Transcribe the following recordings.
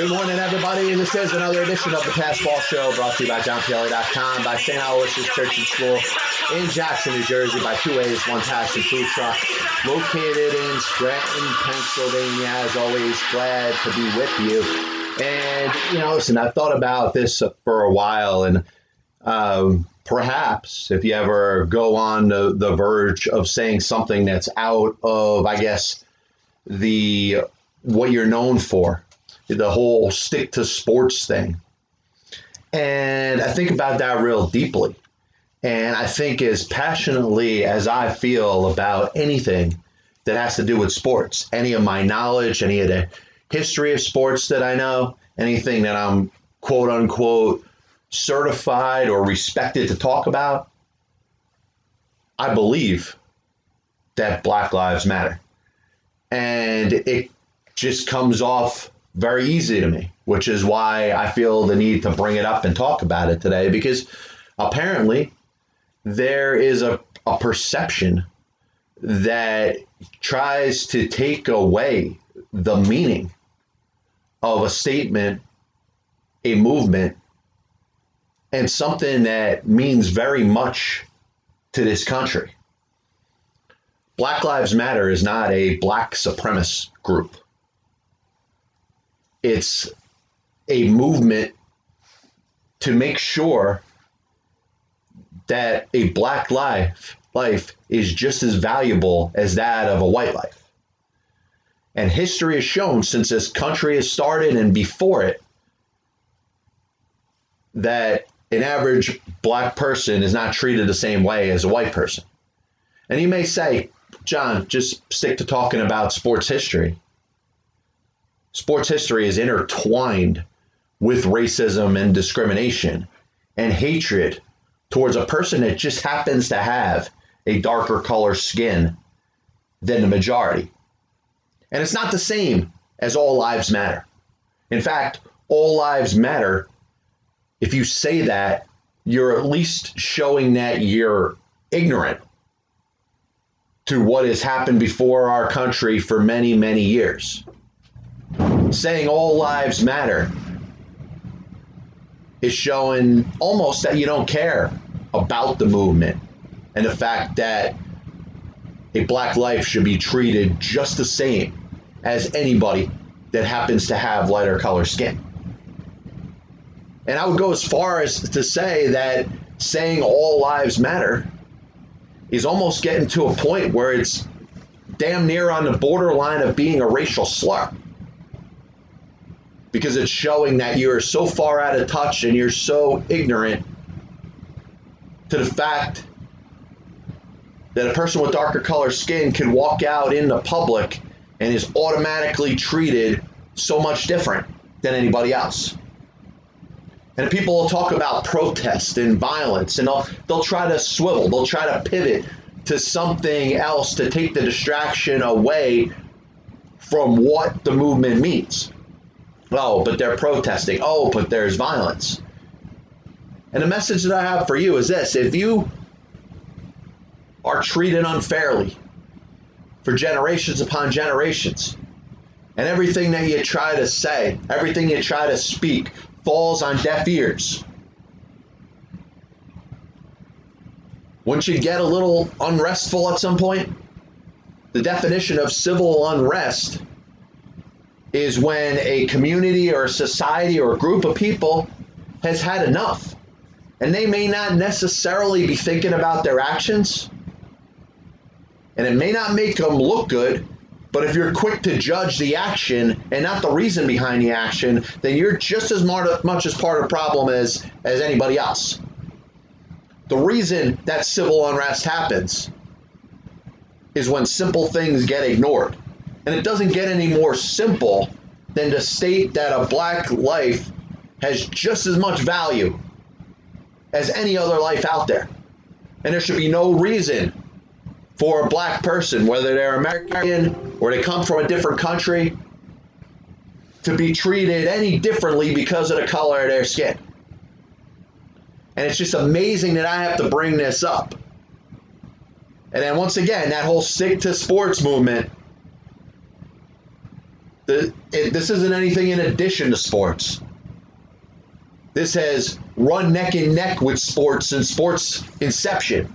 Good morning, everybody. This is another edition of the Pass Ball Show brought to you by JohnPielli.com, by St. Aloysius Church and School in Jackson, New Jersey, by Two Ways, One Passion Food Truck, located in Scranton, Pennsylvania. As always, glad to be with you. And, you know, listen, I've thought about this for a while, and um, perhaps if you ever go on the, the verge of saying something that's out of, I guess, the what you're known for the whole stick to sports thing. And I think about that real deeply. And I think as passionately as I feel about anything that has to do with sports, any of my knowledge, any of the history of sports that I know, anything that I'm quote unquote certified or respected to talk about, I believe that Black Lives Matter. And it just comes off very easy to me, which is why I feel the need to bring it up and talk about it today because apparently there is a, a perception that tries to take away the meaning of a statement, a movement, and something that means very much to this country. Black Lives Matter is not a black supremacist group it's a movement to make sure that a black life life is just as valuable as that of a white life. And history has shown since this country has started and before it that an average black person is not treated the same way as a white person. And you may say, John, just stick to talking about sports history sports history is intertwined with racism and discrimination and hatred towards a person that just happens to have a darker color skin than the majority. And it's not the same as all lives matter. In fact, all lives matter. If you say that, you're at least showing that you're ignorant to what has happened before our country for many, many years saying all lives matter is showing almost that you don't care about the movement and the fact that a black life should be treated just the same as anybody that happens to have lighter color skin. And I would go as far as to say that saying all lives matter is almost getting to a point where it's damn near on the borderline of being a racial slur because it's showing that you're so far out of touch and you're so ignorant to the fact that a person with darker color skin can walk out in the public and is automatically treated so much different than anybody else. And people will talk about protest and violence and they'll, they'll try to swivel, they'll try to pivot to something else to take the distraction away from what the movement means. Oh, but they're protesting. Oh, but there's violence. And the message that I have for you is this if you are treated unfairly for generations upon generations, and everything that you try to say, everything you try to speak, falls on deaf ears. Wouldn't you get a little unrestful at some point? The definition of civil unrest is when a community or a society or a group of people has had enough. And they may not necessarily be thinking about their actions. And it may not make them look good, but if you're quick to judge the action and not the reason behind the action, then you're just as much as part of the problem as, as anybody else. The reason that civil unrest happens is when simple things get ignored. And it doesn't get any more simple than to state that a black life has just as much value as any other life out there. And there should be no reason for a black person, whether they're American or they come from a different country, to be treated any differently because of the color of their skin. And it's just amazing that I have to bring this up. And then once again, that whole stick to sports movement This isn't anything in addition to sports. This has run neck and neck with sports since sports inception.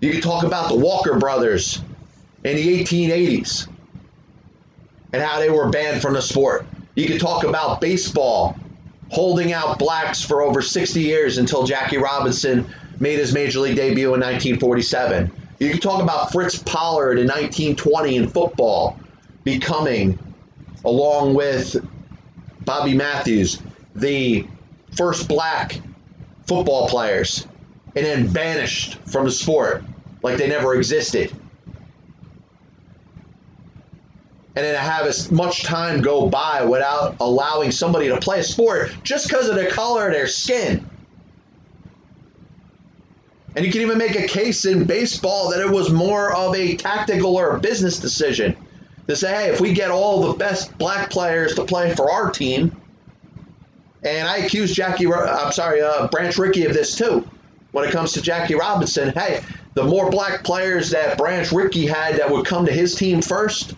You can talk about the Walker brothers in the 1880s and how they were banned from the sport. You could talk about baseball holding out blacks for over 60 years until Jackie Robinson made his major league debut in 1947. You can talk about Fritz Pollard in 1920 in football becoming, along with Bobby Matthews, the first black football players and then banished from the sport like they never existed. And then to have as much time go by without allowing somebody to play a sport just because of the color of their skin. And you can even make a case in baseball that it was more of a tactical or a business decision to say, hey, if we get all the best black players to play for our team, and I accuse Jackie, I'm sorry, uh, Branch Rickey of this too. When it comes to Jackie Robinson, hey, the more black players that Branch Rickey had that would come to his team first,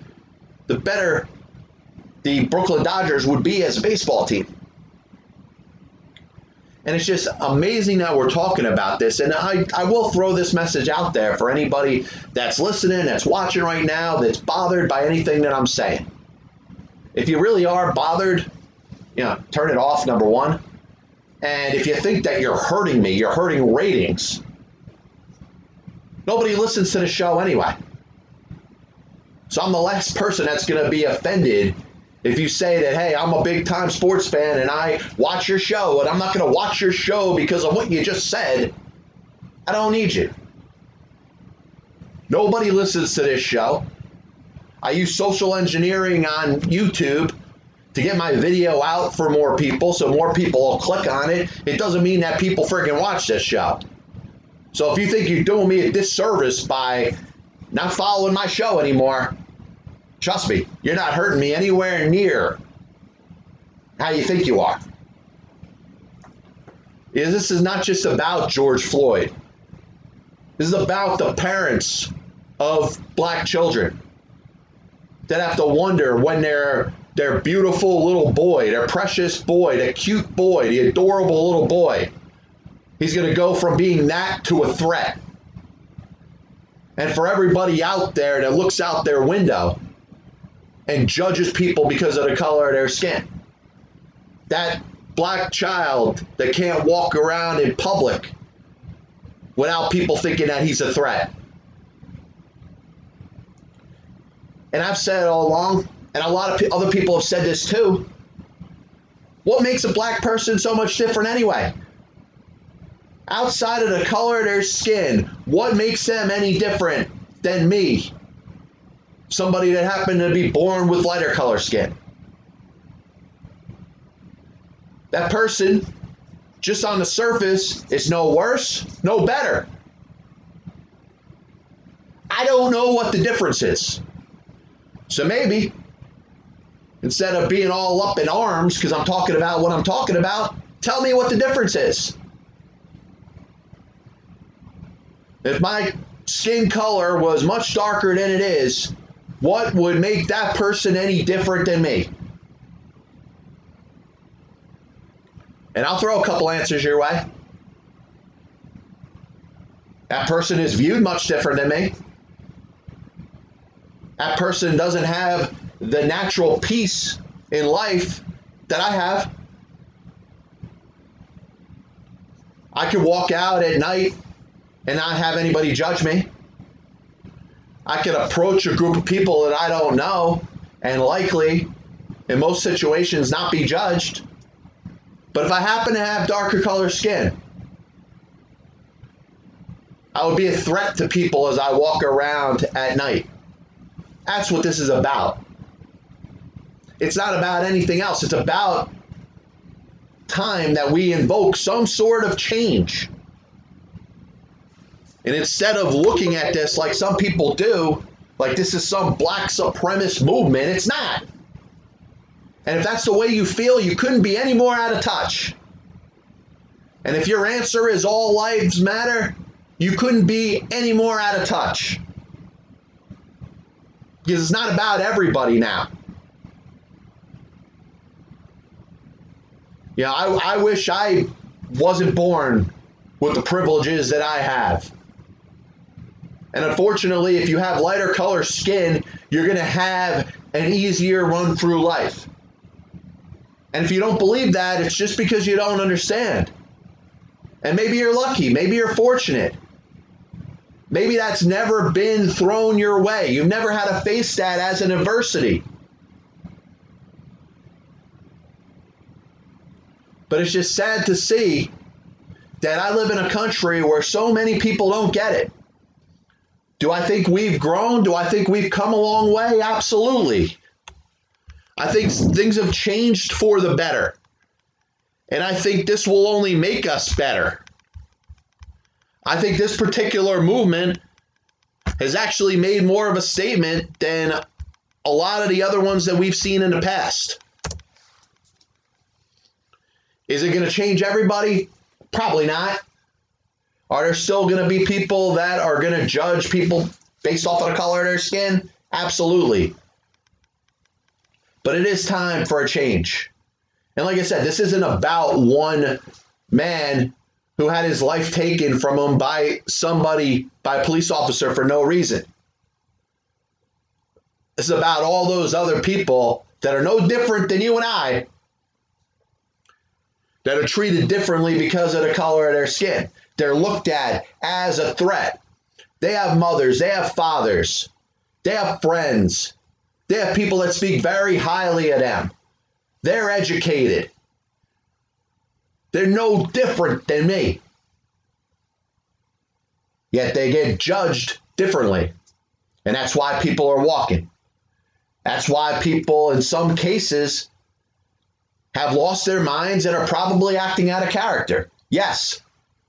the better the Brooklyn Dodgers would be as a baseball team. And it's just amazing that we're talking about this. And I, I will throw this message out there for anybody that's listening, that's watching right now, that's bothered by anything that I'm saying. If you really are bothered, you know, turn it off, number one. And if you think that you're hurting me, you're hurting ratings, nobody listens to the show anyway. So I'm the last person that's going to be offended if you say that, hey, I'm a big time sports fan and I watch your show, and I'm not going to watch your show because of what you just said, I don't need you. Nobody listens to this show. I use social engineering on YouTube to get my video out for more people so more people will click on it. It doesn't mean that people freaking watch this show. So if you think you're doing me a disservice by not following my show anymore, trust me, you're not hurting me anywhere near how you think you are. This is not just about George Floyd. This is about the parents of black children that have to wonder when their their beautiful little boy, their precious boy, the cute boy, the adorable little boy, he's going to go from being that to a threat. And for everybody out there that looks out their window and judges people because of the color of their skin, that black child that can't walk around in public without people thinking that he's a threat. And I've said it all along, and a lot of other people have said this too. What makes a black person so much different anyway? outside of the color of their skin, what makes them any different than me? Somebody that happened to be born with lighter color skin. That person, just on the surface, is no worse, no better. I don't know what the difference is. So maybe, instead of being all up in arms because I'm talking about what I'm talking about, tell me what the difference is. If my skin color was much darker than it is, what would make that person any different than me? And I'll throw a couple answers your way. That person is viewed much different than me. That person doesn't have the natural peace in life that I have. I can walk out at night and not have anybody judge me. I can approach a group of people that I don't know and likely, in most situations, not be judged. But if I happen to have darker color skin, I would be a threat to people as I walk around at night. That's what this is about. It's not about anything else. It's about time that we invoke some sort of change. And instead of looking at this like some people do, like this is some black supremacist movement, it's not. And if that's the way you feel, you couldn't be any more out of touch. And if your answer is all lives matter, you couldn't be any more out of touch. Because it's not about everybody now. Yeah, I, I wish I wasn't born with the privileges that I have. And unfortunately, if you have lighter color skin, you're going to have an easier run through life. And if you don't believe that, it's just because you don't understand. And maybe you're lucky, maybe you're fortunate. Maybe that's never been thrown your way. You've never had to face that as an adversity. But it's just sad to see that I live in a country where so many people don't get it. Do I think we've grown? Do I think we've come a long way? Absolutely. I think things have changed for the better. And I think this will only make us better. I think this particular movement has actually made more of a statement than a lot of the other ones that we've seen in the past. Is it going to change everybody? Probably not. Are there still going to be people that are going to judge people based off of the color of their skin? Absolutely. But it is time for a change. And like I said, this isn't about one man who had his life taken from him by somebody, by a police officer for no reason. This is about all those other people that are no different than you and I that are treated differently because of the color of their skin. They're looked at as a threat. They have mothers, they have fathers, they have friends, they have people that speak very highly of them. They're educated. They're no different than me. Yet they get judged differently. And that's why people are walking. That's why people, in some cases, have lost their minds and are probably acting out of character. Yes,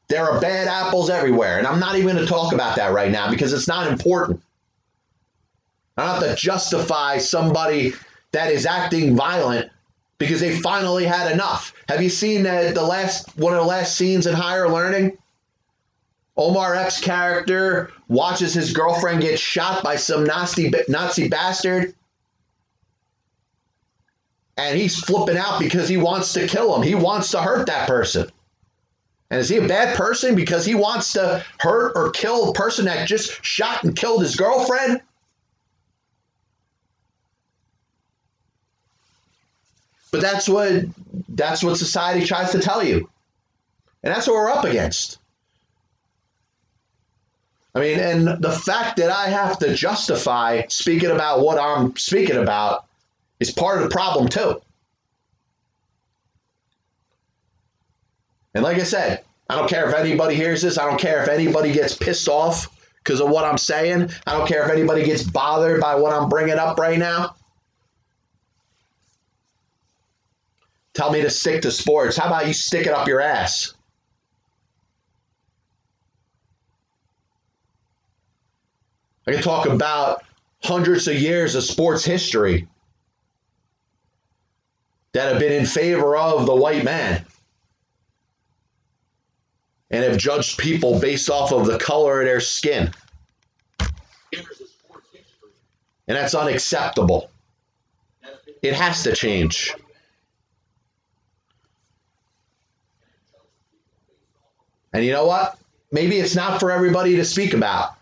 there are bad apples everywhere. And I'm not even going to talk about that right now because it's not important. I don't have to justify somebody that is acting violent because they finally had enough. Have you seen the, the last one of the last scenes in Higher Learning? Omar Epps' character watches his girlfriend get shot by some Nazi Nazi bastard and he's flipping out because he wants to kill him. He wants to hurt that person. And is he a bad person because he wants to hurt or kill a person that just shot and killed his girlfriend? But that's what that's what society tries to tell you. And that's what we're up against. I mean, and the fact that I have to justify speaking about what I'm speaking about is part of the problem too. And like I said, I don't care if anybody hears this. I don't care if anybody gets pissed off because of what I'm saying. I don't care if anybody gets bothered by what I'm bringing up right now. Tell me to stick to sports. How about you stick it up your ass? I can talk about hundreds of years of sports history that have been in favor of the white man and have judged people based off of the color of their skin. And that's unacceptable. It has to change. And you know what? Maybe it's not for everybody to speak about.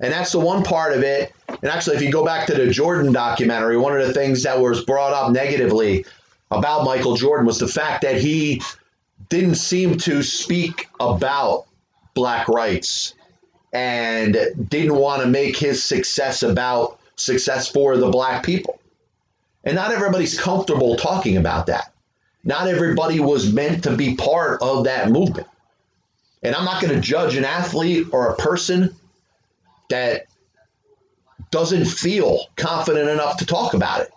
And that's the one part of it. And actually, if you go back to the Jordan documentary, one of the things that was brought up negatively about Michael Jordan was the fact that he didn't seem to speak about black rights and didn't want to make his success about success for the black people. And not everybody's comfortable talking about that. Not everybody was meant to be part of that movement. And I'm not going to judge an athlete or a person that doesn't feel confident enough to talk about it.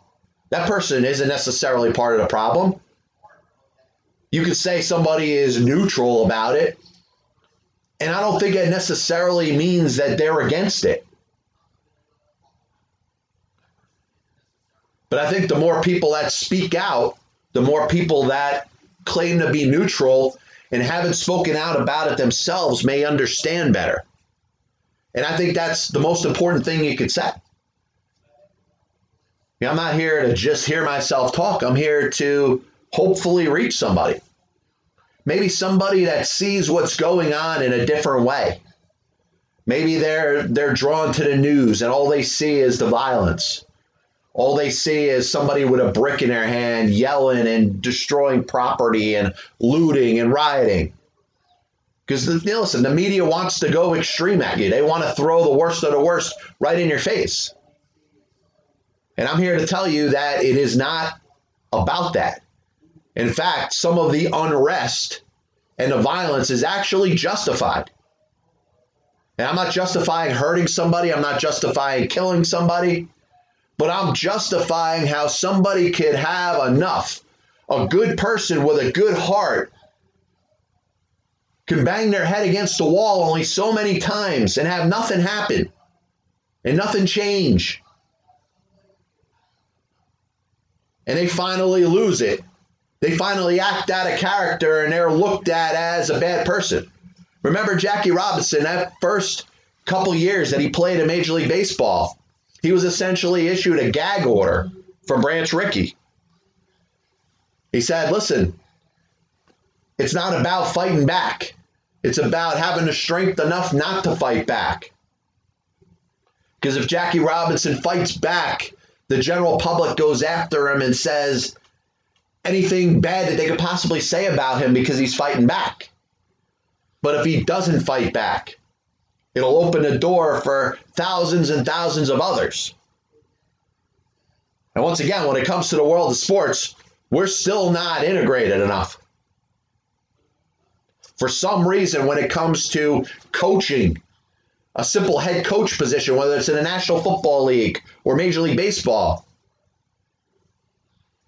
That person isn't necessarily part of the problem. You could say somebody is neutral about it, and I don't think it necessarily means that they're against it. But I think the more people that speak out, the more people that claim to be neutral and haven't spoken out about it themselves may understand better. And I think that's the most important thing you could say. I'm not here to just hear myself talk. I'm here to hopefully reach somebody. Maybe somebody that sees what's going on in a different way. Maybe they're they're drawn to the news and all they see is the violence. All they see is somebody with a brick in their hand yelling and destroying property and looting and rioting. Because listen, the media wants to go extreme at you. They want to throw the worst of the worst right in your face. And I'm here to tell you that it is not about that. In fact, some of the unrest and the violence is actually justified. And I'm not justifying hurting somebody, I'm not justifying killing somebody, but I'm justifying how somebody could have enough. A good person with a good heart can bang their head against the wall only so many times and have nothing happen and nothing change. And they finally lose it. They finally act out of character and they're looked at as a bad person. Remember Jackie Robinson, that first couple years that he played in Major League Baseball, he was essentially issued a gag order from Branch Rickey. He said, listen, it's not about fighting back. It's about having the strength enough not to fight back. Because if Jackie Robinson fights back, the general public goes after him and says anything bad that they could possibly say about him because he's fighting back. But if he doesn't fight back, it'll open the door for thousands and thousands of others. And once again, when it comes to the world of sports, we're still not integrated enough. For some reason, when it comes to coaching, a simple head coach position, whether it's in the National Football League or Major League Baseball,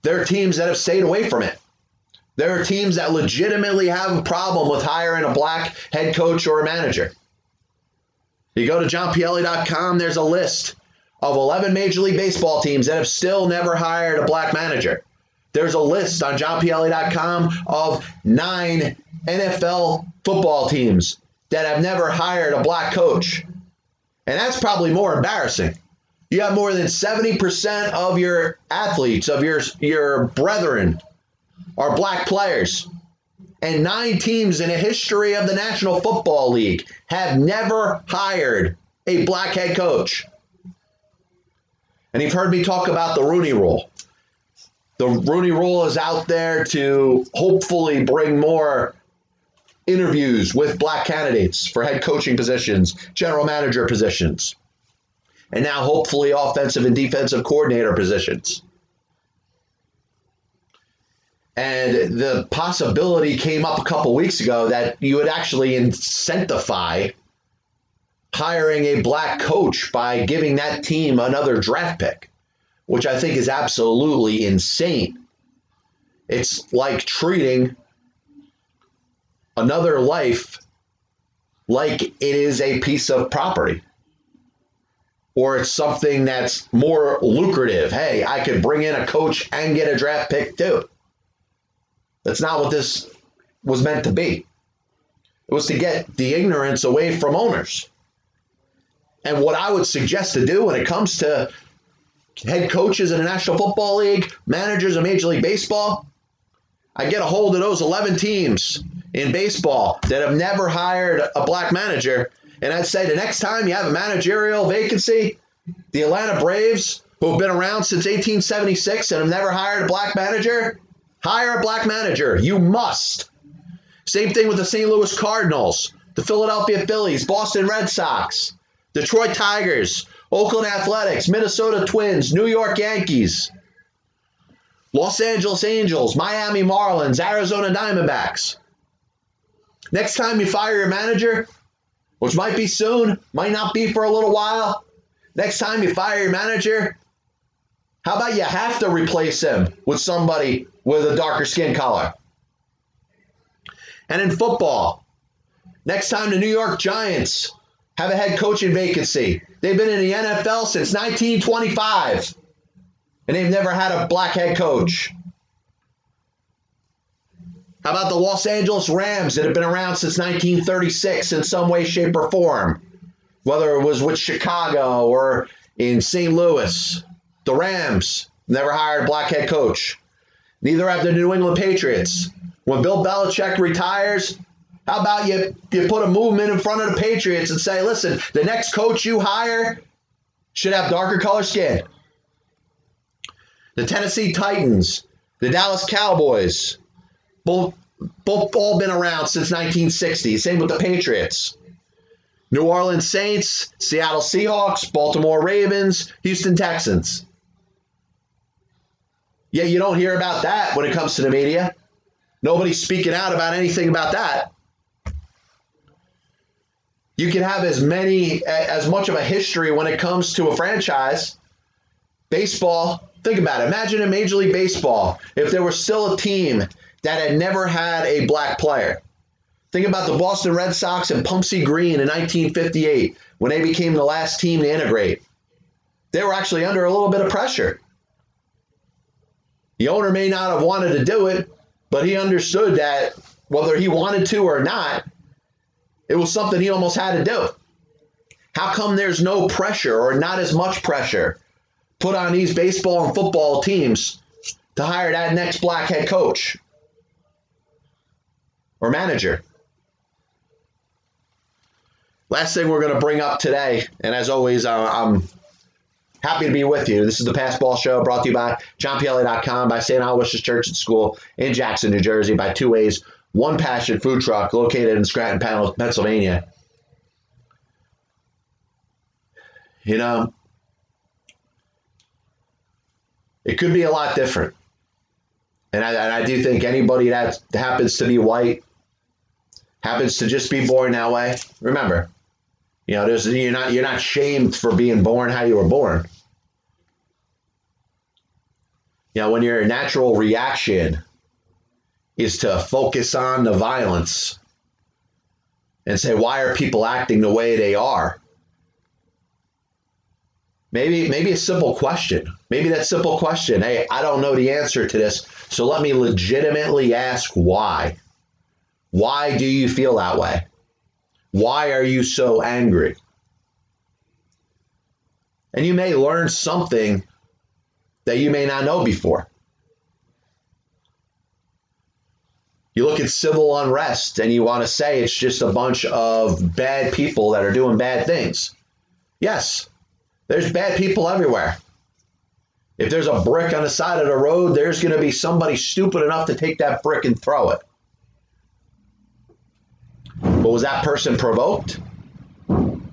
there are teams that have stayed away from it. There are teams that legitimately have a problem with hiring a black head coach or a manager. You go to johnpielli.com, there's a list of 11 Major League Baseball teams that have still never hired a black manager. There's a list on johnpielli.com of nine NFL football teams that have never hired a black coach. And that's probably more embarrassing. You have more than 70% of your athletes, of your, your brethren, are black players. And nine teams in the history of the National Football League have never hired a black head coach. And you've heard me talk about the Rooney Rule. The Rooney Rule is out there to hopefully bring more interviews with black candidates for head coaching positions, general manager positions, and now hopefully offensive and defensive coordinator positions. And the possibility came up a couple weeks ago that you would actually incentivize hiring a black coach by giving that team another draft pick, which I think is absolutely insane. It's like treating another life like it is a piece of property or it's something that's more lucrative. Hey, I could bring in a coach and get a draft pick too. That's not what this was meant to be. It was to get the ignorance away from owners. And what I would suggest to do when it comes to head coaches in the National Football League, managers of Major League Baseball, I get a hold of those 11 teams in baseball that have never hired a black manager. And I'd say the next time you have a managerial vacancy, the Atlanta Braves, who have been around since 1876 and have never hired a black manager, hire a black manager. You must. Same thing with the St. Louis Cardinals, the Philadelphia Phillies, Boston Red Sox, Detroit Tigers, Oakland Athletics, Minnesota Twins, New York Yankees, Los Angeles Angels, Miami Marlins, Arizona Diamondbacks. Next time you fire your manager, which might be soon, might not be for a little while, next time you fire your manager, how about you have to replace him with somebody with a darker skin color? And in football, next time the New York Giants have a head coaching vacancy, they've been in the NFL since 1925 and they've never had a black head coach. How about the Los Angeles Rams that have been around since 1936 in some way, shape, or form? Whether it was with Chicago or in St. Louis, the Rams never hired a black head coach. Neither have the New England Patriots. When Bill Belichick retires, how about you, you put a movement in front of the Patriots and say, listen, the next coach you hire should have darker color skin. The Tennessee Titans, the Dallas Cowboys, both, both all been around since 1960. Same with the Patriots. New Orleans Saints, Seattle Seahawks, Baltimore Ravens, Houston Texans. Yeah, you don't hear about that when it comes to the media. Nobody's speaking out about anything about that. You can have as many, as much of a history when it comes to a franchise. Baseball, think about it. Imagine in Major League Baseball if there was still a team that had never had a black player. Think about the Boston Red Sox and Pumpsie Green in 1958 when they became the last team to integrate. They were actually under a little bit of pressure. The owner may not have wanted to do it, but he understood that whether he wanted to or not, it was something he almost had to do. How come there's no pressure or not as much pressure put on these baseball and football teams to hire that next black head coach or manager? Last thing we're going to bring up today, and as always, uh, I'm happy to be with you. This is the Passball Show brought to you by JohnPielli.com, by St. Aloysius Church and School in Jackson, New Jersey, by Two Ways one Passion Food Truck located in Scranton, Pennsylvania. You know, it could be a lot different. And I, and I do think anybody that happens to be white, happens to just be born that way. Remember, you know, there's you're not you're not shamed for being born how you were born. You know, when your natural reaction is to focus on the violence and say, why are people acting the way they are? Maybe, maybe a simple question. Maybe that simple question, hey, I don't know the answer to this, so let me legitimately ask why. Why do you feel that way? Why are you so angry? And you may learn something that you may not know before. you look at civil unrest and you want to say it's just a bunch of bad people that are doing bad things. Yes, there's bad people everywhere. If there's a brick on the side of the road, there's going to be somebody stupid enough to take that brick and throw it. But was that person provoked? Did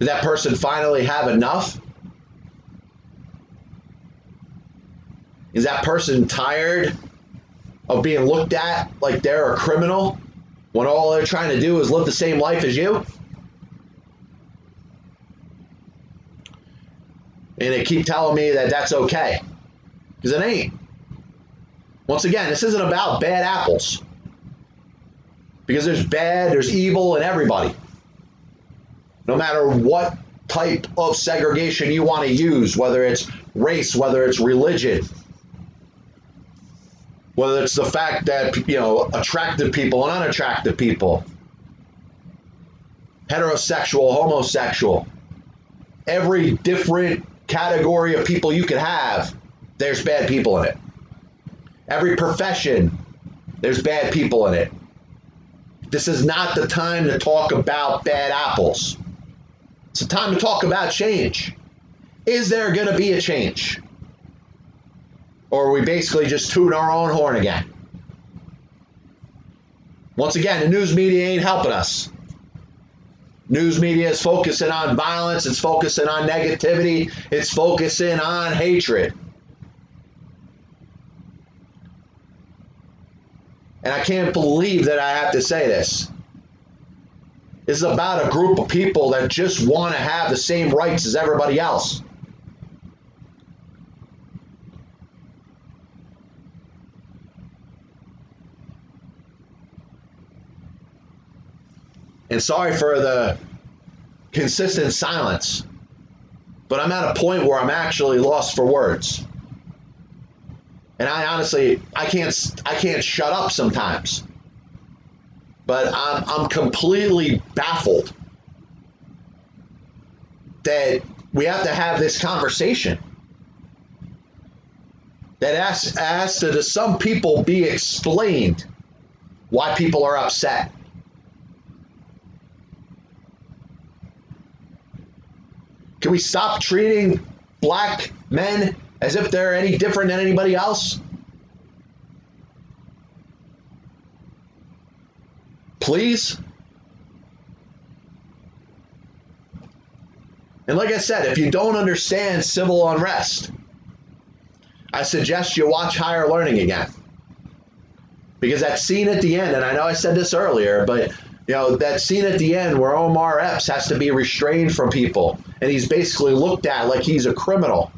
that person finally have enough? Is that person tired of being looked at like they're a criminal when all they're trying to do is live the same life as you? And they keep telling me that that's okay. Because it ain't. Once again, this isn't about bad apples. Because there's bad, there's evil in everybody. No matter what type of segregation you want to use, whether it's race, whether it's religion, whether it's the fact that you know attractive people and unattractive people heterosexual homosexual every different category of people you could have there's bad people in it every profession there's bad people in it this is not the time to talk about bad apples it's the time to talk about change is there going to be a change or are we basically just toot our own horn again. Once again, the news media ain't helping us. News media is focusing on violence, it's focusing on negativity, it's focusing on hatred. And I can't believe that I have to say this. This is about a group of people that just want to have the same rights as everybody else. And sorry for the consistent silence, but I'm at a point where I'm actually lost for words. And I honestly, I can't, I can't shut up sometimes. But I'm, I'm completely baffled that we have to have this conversation. that asks, asks to some people be explained why people are upset. Can we stop treating black men as if they're any different than anybody else? Please? And like I said, if you don't understand civil unrest, I suggest you watch Higher Learning again. Because that scene at the end, and I know I said this earlier, but you know, that scene at the end where Omar Epps has to be restrained from people and he's basically looked at like he's a criminal.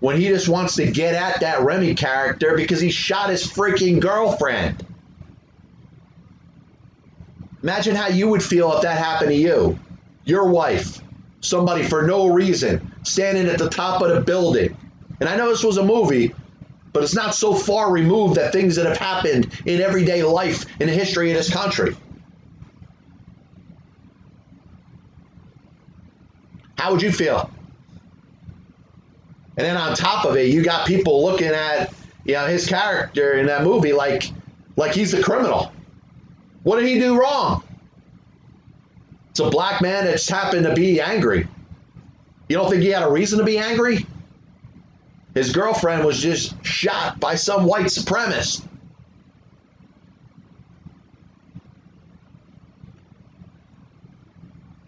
When he just wants to get at that Remy character because he shot his freaking girlfriend. Imagine how you would feel if that happened to you. Your wife, somebody for no reason, standing at the top of the building. And I know this was a movie, but it's not so far removed that things that have happened in everyday life in the history of this country. How would you feel? And then on top of it, you got people looking at you know his character in that movie like like he's a criminal. What did he do wrong? It's a black man that just happened to be angry. You don't think he had a reason to be angry? His girlfriend was just shot by some white supremacist.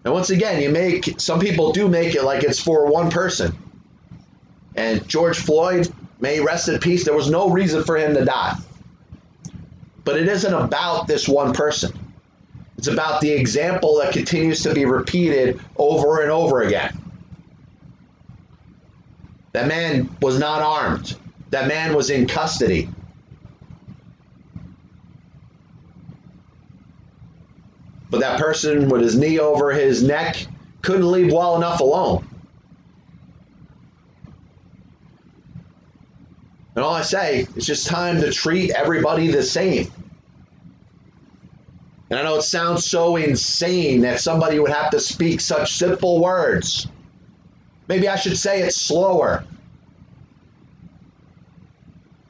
And once again, you make some people do make it like it's for one person. And George Floyd may rest in peace. There was no reason for him to die. But it isn't about this one person. It's about the example that continues to be repeated over and over again. That man was not armed. That man was in custody. But that person with his knee over his neck couldn't leave well enough alone. And all I say, is just time to treat everybody the same. And I know it sounds so insane that somebody would have to speak such simple words. Maybe I should say it slower.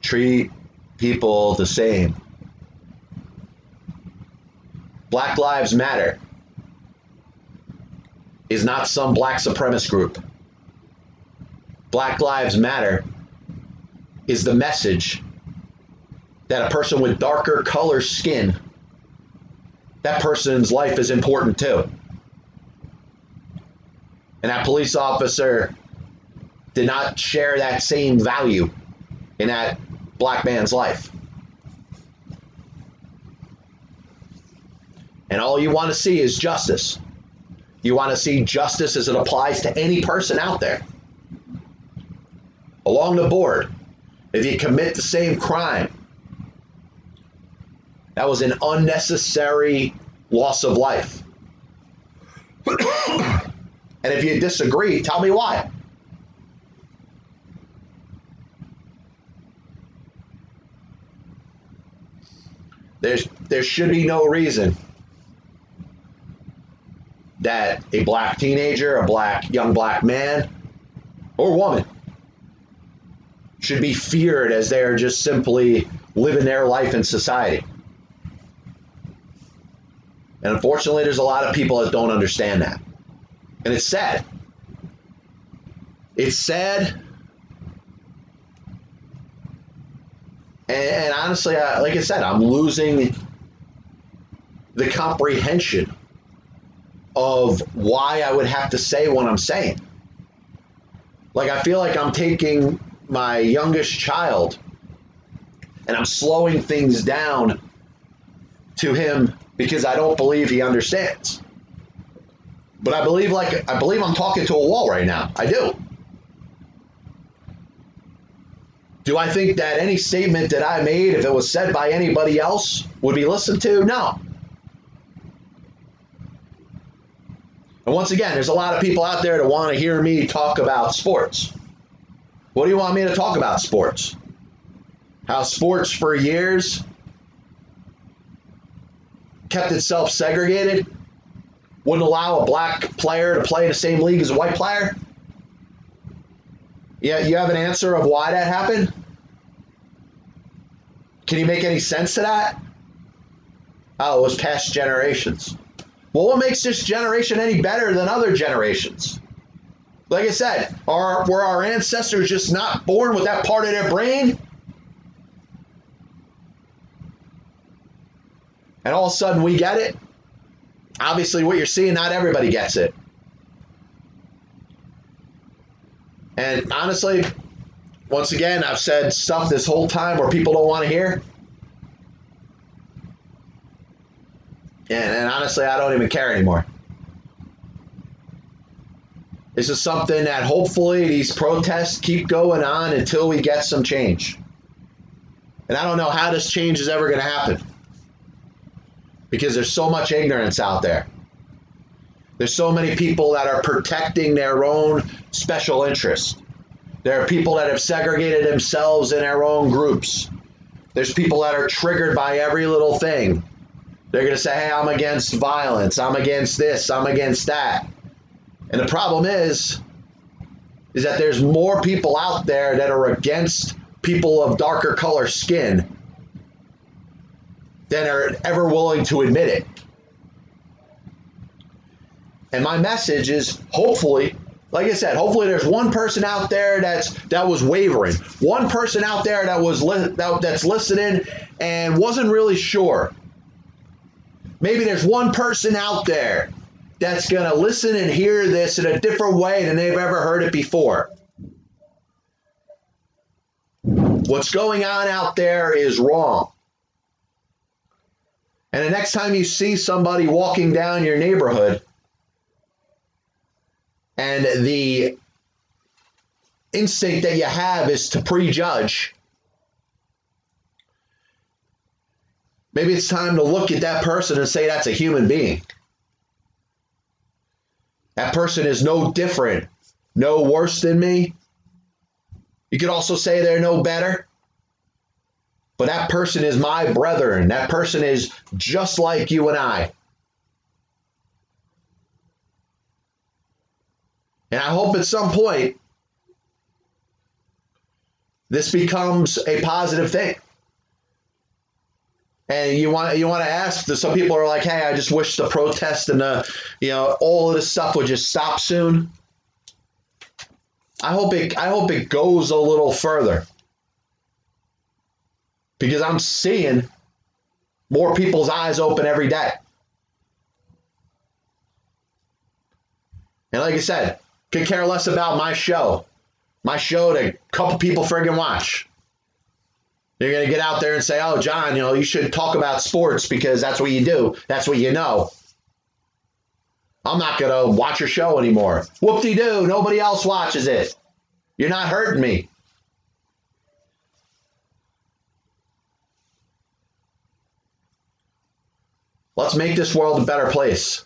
Treat people the same. Black Lives Matter is not some black supremacist group. Black Lives Matter is the message that a person with darker color skin, that person's life is important too. And that police officer did not share that same value in that black man's life. And all you want to see is justice. You want to see justice as it applies to any person out there. Along the board, if you commit the same crime, that was an unnecessary loss of life. and if you disagree, tell me why. There's, there should be no reason that a black teenager, a black young black man or woman should be feared as they are just simply living their life in society. And unfortunately, there's a lot of people that don't understand that. And it's sad. It's sad. And, honestly, I, like I said, I'm losing the comprehension of why I would have to say what I'm saying. Like, I feel like I'm taking my youngest child and I'm slowing things down to him because I don't believe he understands. But I believe like I believe I'm talking to a wall right now. I do. Do I think that any statement that I made, if it was said by anybody else, would be listened to? No. And once again, there's a lot of people out there that want to hear me talk about sports. What do you want me to talk about sports? How sports for years kept itself segregated, wouldn't allow a black player to play in the same league as a white player? Yeah, you have an answer of why that happened? Can you make any sense to that? Oh, it was past generations. Well, what makes this generation any better than other generations? Like I said, are were our ancestors just not born with that part of their brain? And all of a sudden we get it? Obviously, what you're seeing, not everybody gets it. And honestly, once again, I've said stuff this whole time where people don't want to hear. And, and honestly, I don't even care anymore. This is something that hopefully these protests keep going on until we get some change. And I don't know how this change is ever going to happen because there's so much ignorance out there. There's so many people that are protecting their own special interests. There are people that have segregated themselves in their own groups. There's people that are triggered by every little thing. They're going to say, hey, I'm against violence. I'm against this. I'm against that. And the problem is, is that there's more people out there that are against people of darker color skin than are ever willing to admit it. And my message is hopefully, like I said, hopefully there's one person out there that's that was wavering, one person out there that was li- that, that's listening and wasn't really sure. Maybe there's one person out there that's going to listen and hear this in a different way than they've ever heard it before. What's going on out there is wrong. And the next time you see somebody walking down your neighborhood and the instinct that you have is to prejudge, maybe it's time to look at that person and say that's a human being. That person is no different, no worse than me. You could also say they're no better. But that person is my brethren. That person is just like you and I. And I hope at some point this becomes a positive thing. And you want you want to ask some people are like, hey, I just wish the protest and the you know all of this stuff would just stop soon. I hope it I hope it goes a little further. Because I'm seeing more people's eyes open every day. And like I said, could care less about my show. My show that a couple people friggin' watch. You're going to get out there and say, oh, John, you know, you should talk about sports because that's what you do. That's what you know. I'm not going to watch your show anymore. Whoop de doo. Nobody else watches it. You're not hurting me. Let's make this world a better place.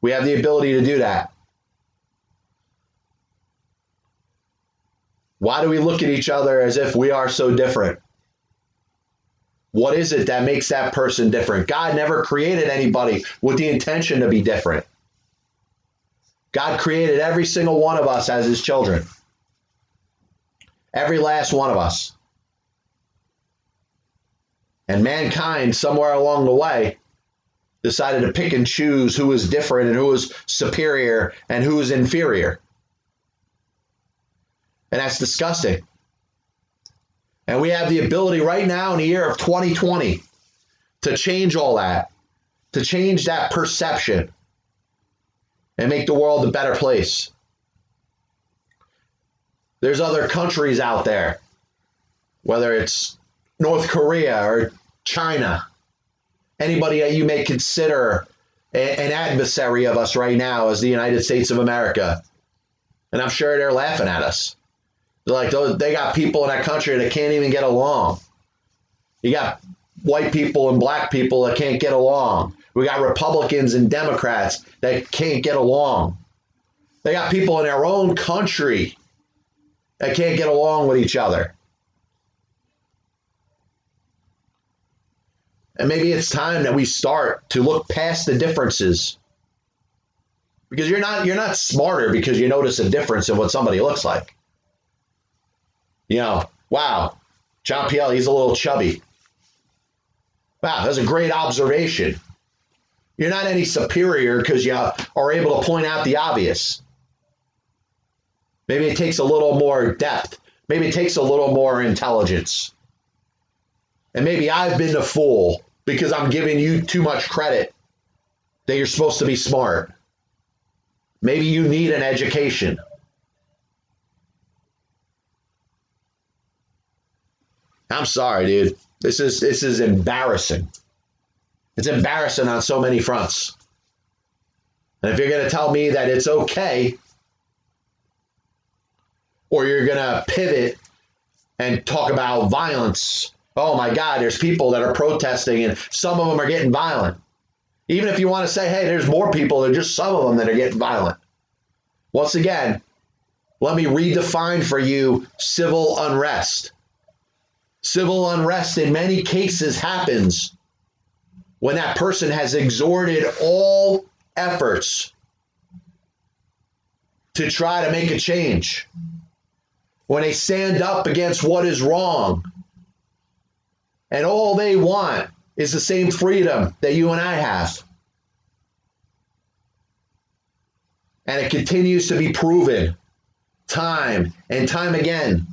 We have the ability to do that. Why do we look at each other as if we are so different? What is it that makes that person different? God never created anybody with the intention to be different. God created every single one of us as his children. Every last one of us. And mankind, somewhere along the way, decided to pick and choose who was different and who was superior and who was inferior. And that's disgusting. And we have the ability right now in the year of 2020 to change all that, to change that perception and make the world a better place. There's other countries out there, whether it's North Korea or China, anybody that you may consider an adversary of us right now as the United States of America. And I'm sure they're laughing at us. Like, they got people in that country that can't even get along. You got white people and black people that can't get along. We got Republicans and Democrats that can't get along. They got people in their own country that can't get along with each other. And maybe it's time that we start to look past the differences. Because you're not you're not smarter because you notice a difference in what somebody looks like. You know, wow, John Pielli, he's a little chubby. Wow, that's a great observation. You're not any superior because you are able to point out the obvious. Maybe it takes a little more depth. Maybe it takes a little more intelligence. And maybe I've been the fool because I'm giving you too much credit that you're supposed to be smart. Maybe you need an education. I'm sorry, dude. This is this is embarrassing. It's embarrassing on so many fronts. And if you're going to tell me that it's okay, or you're going to pivot and talk about violence, oh my God, there's people that are protesting and some of them are getting violent. Even if you want to say, hey, there's more people than just some of them that are getting violent. Once again, let me redefine for you civil unrest. Civil unrest in many cases happens when that person has exhorted all efforts to try to make a change. When they stand up against what is wrong. And all they want is the same freedom that you and I have. And it continues to be proven time and time again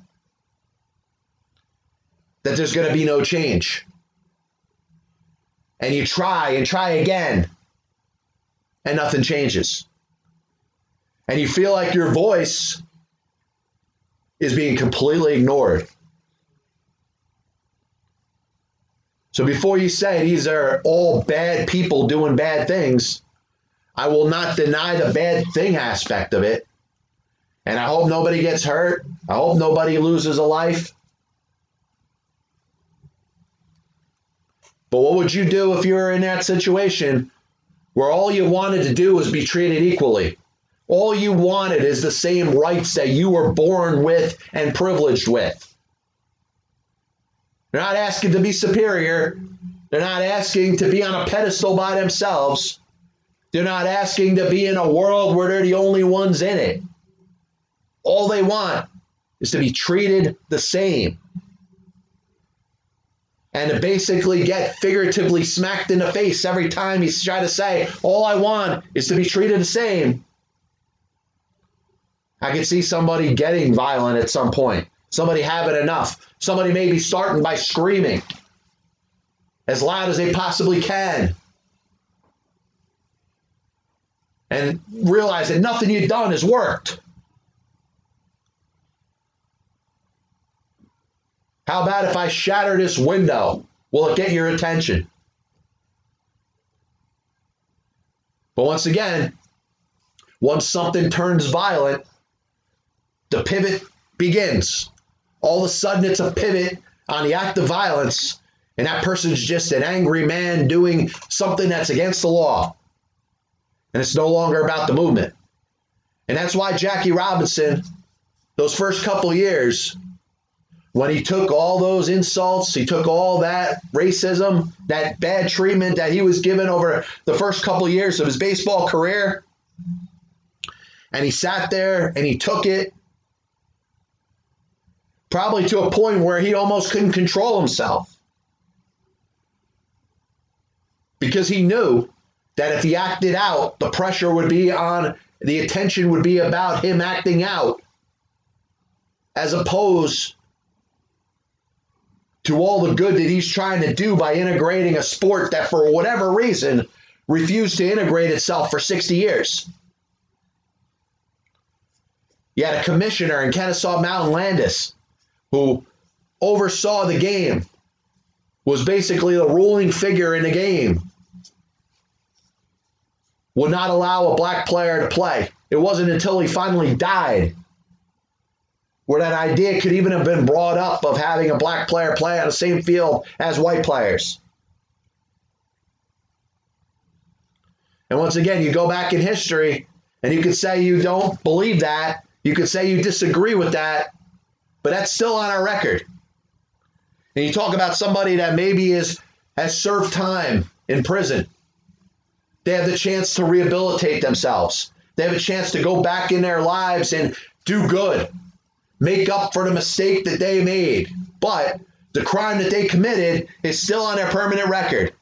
that there's going to be no change. And you try and try again, and nothing changes. And you feel like your voice is being completely ignored. So before you say these are all bad people doing bad things, I will not deny the bad thing aspect of it. And I hope nobody gets hurt. I hope nobody loses a life. But what would you do if you were in that situation where all you wanted to do was be treated equally? All you wanted is the same rights that you were born with and privileged with. They're not asking to be superior. They're not asking to be on a pedestal by themselves. They're not asking to be in a world where they're the only ones in it. All they want is to be treated the same and basically get figuratively smacked in the face every time he's trying to say, all I want is to be treated the same. I can see somebody getting violent at some point, somebody having enough, somebody maybe starting by screaming as loud as they possibly can. And realize that nothing you've done has worked. How about if I shatter this window? Will it get your attention? But once again, once something turns violent, the pivot begins. All of a sudden, it's a pivot on the act of violence, and that person's just an angry man doing something that's against the law. And it's no longer about the movement. And that's why Jackie Robinson, those first couple years, when he took all those insults, he took all that racism, that bad treatment that he was given over the first couple of years of his baseball career, and he sat there and he took it probably to a point where he almost couldn't control himself. Because he knew that if he acted out, the pressure would be on, the attention would be about him acting out, as opposed to all the good that he's trying to do by integrating a sport that, for whatever reason, refused to integrate itself for 60 years. You had a commissioner in Kennesaw Mountain Landis who oversaw the game, was basically the ruling figure in the game, would not allow a black player to play. It wasn't until he finally died where that idea could even have been brought up of having a black player play on the same field as white players. And once again, you go back in history and you could say you don't believe that. You could say you disagree with that, but that's still on our record. And you talk about somebody that maybe is has served time in prison. They have the chance to rehabilitate themselves. They have a chance to go back in their lives and do good make up for the mistake that they made. But the crime that they committed is still on their permanent record.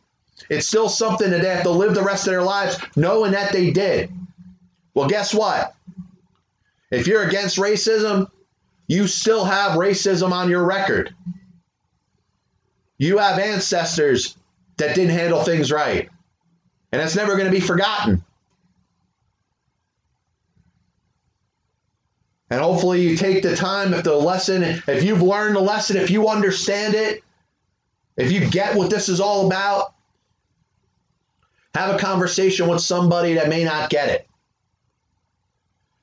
It's still something that they have to live the rest of their lives knowing that they did. Well, guess what? If you're against racism, you still have racism on your record. You have ancestors that didn't handle things right. And it's never going to be forgotten. And hopefully you take the time if the lesson, if you've learned the lesson, if you understand it, if you get what this is all about, have a conversation with somebody that may not get it.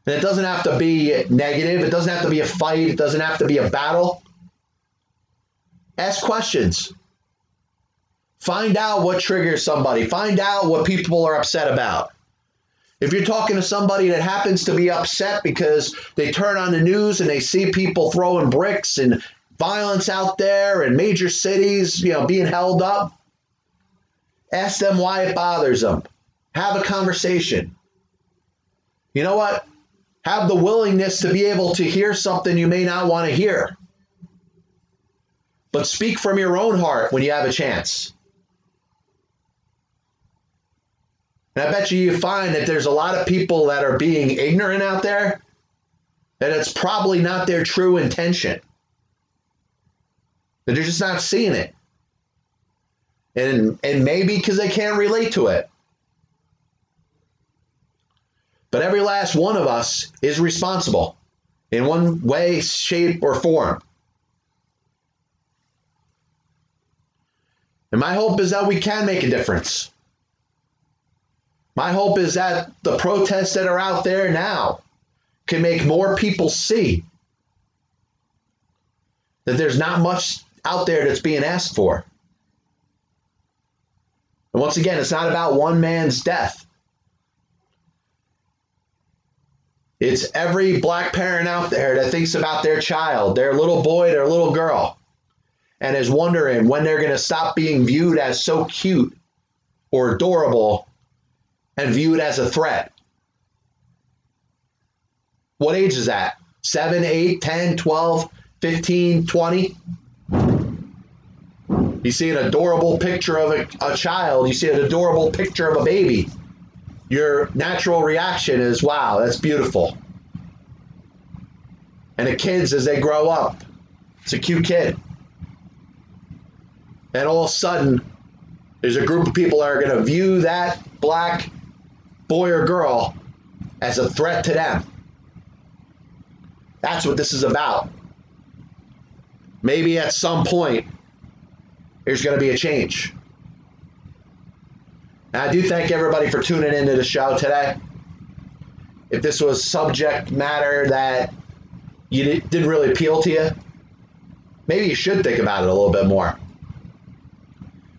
And it doesn't have to be negative, it doesn't have to be a fight, it doesn't have to be a battle. Ask questions. Find out what triggers somebody. Find out what people are upset about. If you're talking to somebody that happens to be upset because they turn on the news and they see people throwing bricks and violence out there and major cities, you know, being held up, ask them why it bothers them. Have a conversation. You know what? Have the willingness to be able to hear something you may not want to hear. But speak from your own heart when you have a chance. And I bet you you find that there's a lot of people that are being ignorant out there, that it's probably not their true intention. That they're just not seeing it. And, and maybe because they can't relate to it. But every last one of us is responsible in one way, shape, or form. And my hope is that we can make a difference. My hope is that the protests that are out there now can make more people see that there's not much out there that's being asked for. And once again, it's not about one man's death. It's every black parent out there that thinks about their child, their little boy, their little girl, and is wondering when they're going to stop being viewed as so cute or adorable and view it as a threat. What age is that? 7, 8, 10, 12, 15, 20? You see an adorable picture of a, a child, you see an adorable picture of a baby. Your natural reaction is, wow, that's beautiful. And the kids, as they grow up, it's a cute kid. And all of a sudden, there's a group of people that are going to view that black boy or girl as a threat to them. That's what this is about. Maybe at some point, there's going to be a change. And I do thank everybody for tuning into the show today. If this was subject matter that you didn't really appeal to you, maybe you should think about it a little bit more.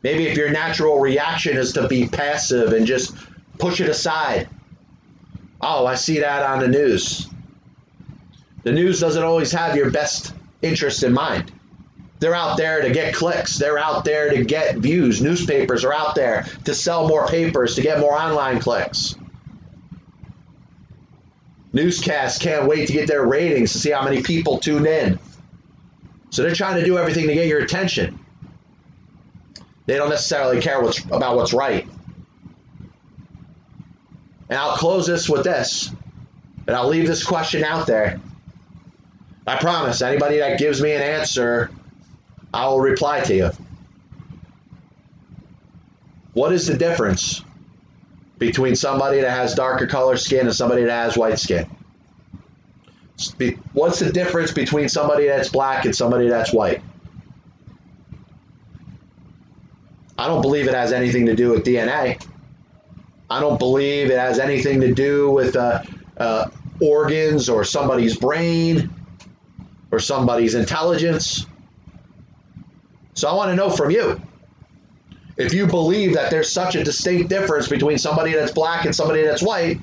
Maybe if your natural reaction is to be passive and just push it aside. Oh, I see that on the news. The news doesn't always have your best interest in mind. They're out there to get clicks. They're out there to get views. Newspapers are out there to sell more papers, to get more online clicks. Newscasts can't wait to get their ratings to see how many people tune in. So they're trying to do everything to get your attention. They don't necessarily care what's, about what's right. And I'll close this with this, and I'll leave this question out there. I promise, anybody that gives me an answer, I will reply to you. What is the difference between somebody that has darker color skin and somebody that has white skin? What's the difference between somebody that's black and somebody that's white? I don't believe it has anything to do with DNA. I don't believe it has anything to do with uh, uh, organs or somebody's brain or somebody's intelligence. So I want to know from you if you believe that there's such a distinct difference between somebody that's black and somebody that's white,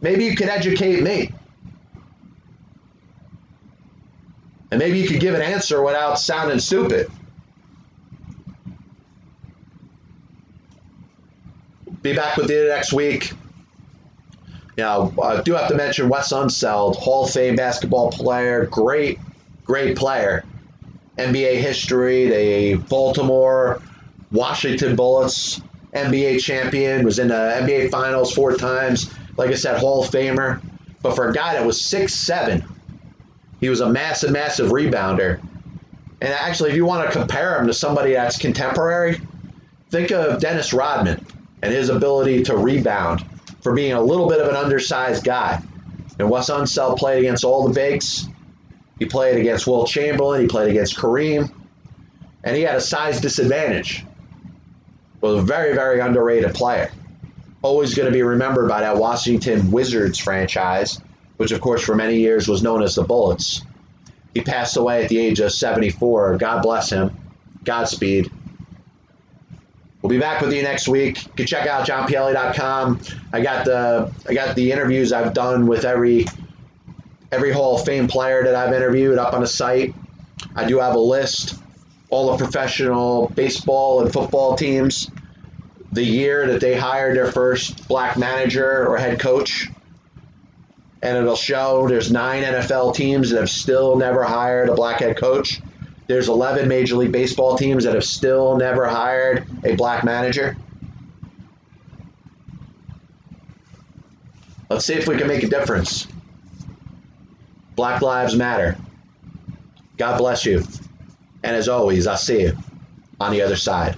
maybe you could educate me. And maybe you could give an answer without sounding stupid. Be back with you next week. Know, I do have to mention Wes Unseld, Hall of Fame basketball player, great, great player. NBA history. The Baltimore Washington Bullets NBA champion, was in the NBA Finals four times. Like I said, Hall of Famer. But for a guy that was six seven, he was a massive, massive rebounder. And actually, if you want to compare him to somebody that's contemporary, think of Dennis Rodman and his ability to rebound for being a little bit of an undersized guy. And Wes Unseld played against all the bigs. He played against Wilt Chamberlain. He played against Kareem. And he had a size disadvantage. Was a very, very underrated player. Always going to be remembered by that Washington Wizards franchise, which, of course, for many years was known as the Bullets. He passed away at the age of 74. God bless him. Godspeed. We'll be back with you next week. You can check out johnpielli.com. I got the I got the interviews I've done with every every Hall of Fame player that I've interviewed up on the site. I do have a list, all the professional baseball and football teams, the year that they hired their first black manager or head coach and it'll show there's nine NFL teams that have still never hired a black head coach. There's 11 Major League Baseball teams that have still never hired a black manager. Let's see if we can make a difference. Black Lives Matter. God bless you. And as always, I'll see you on the other side.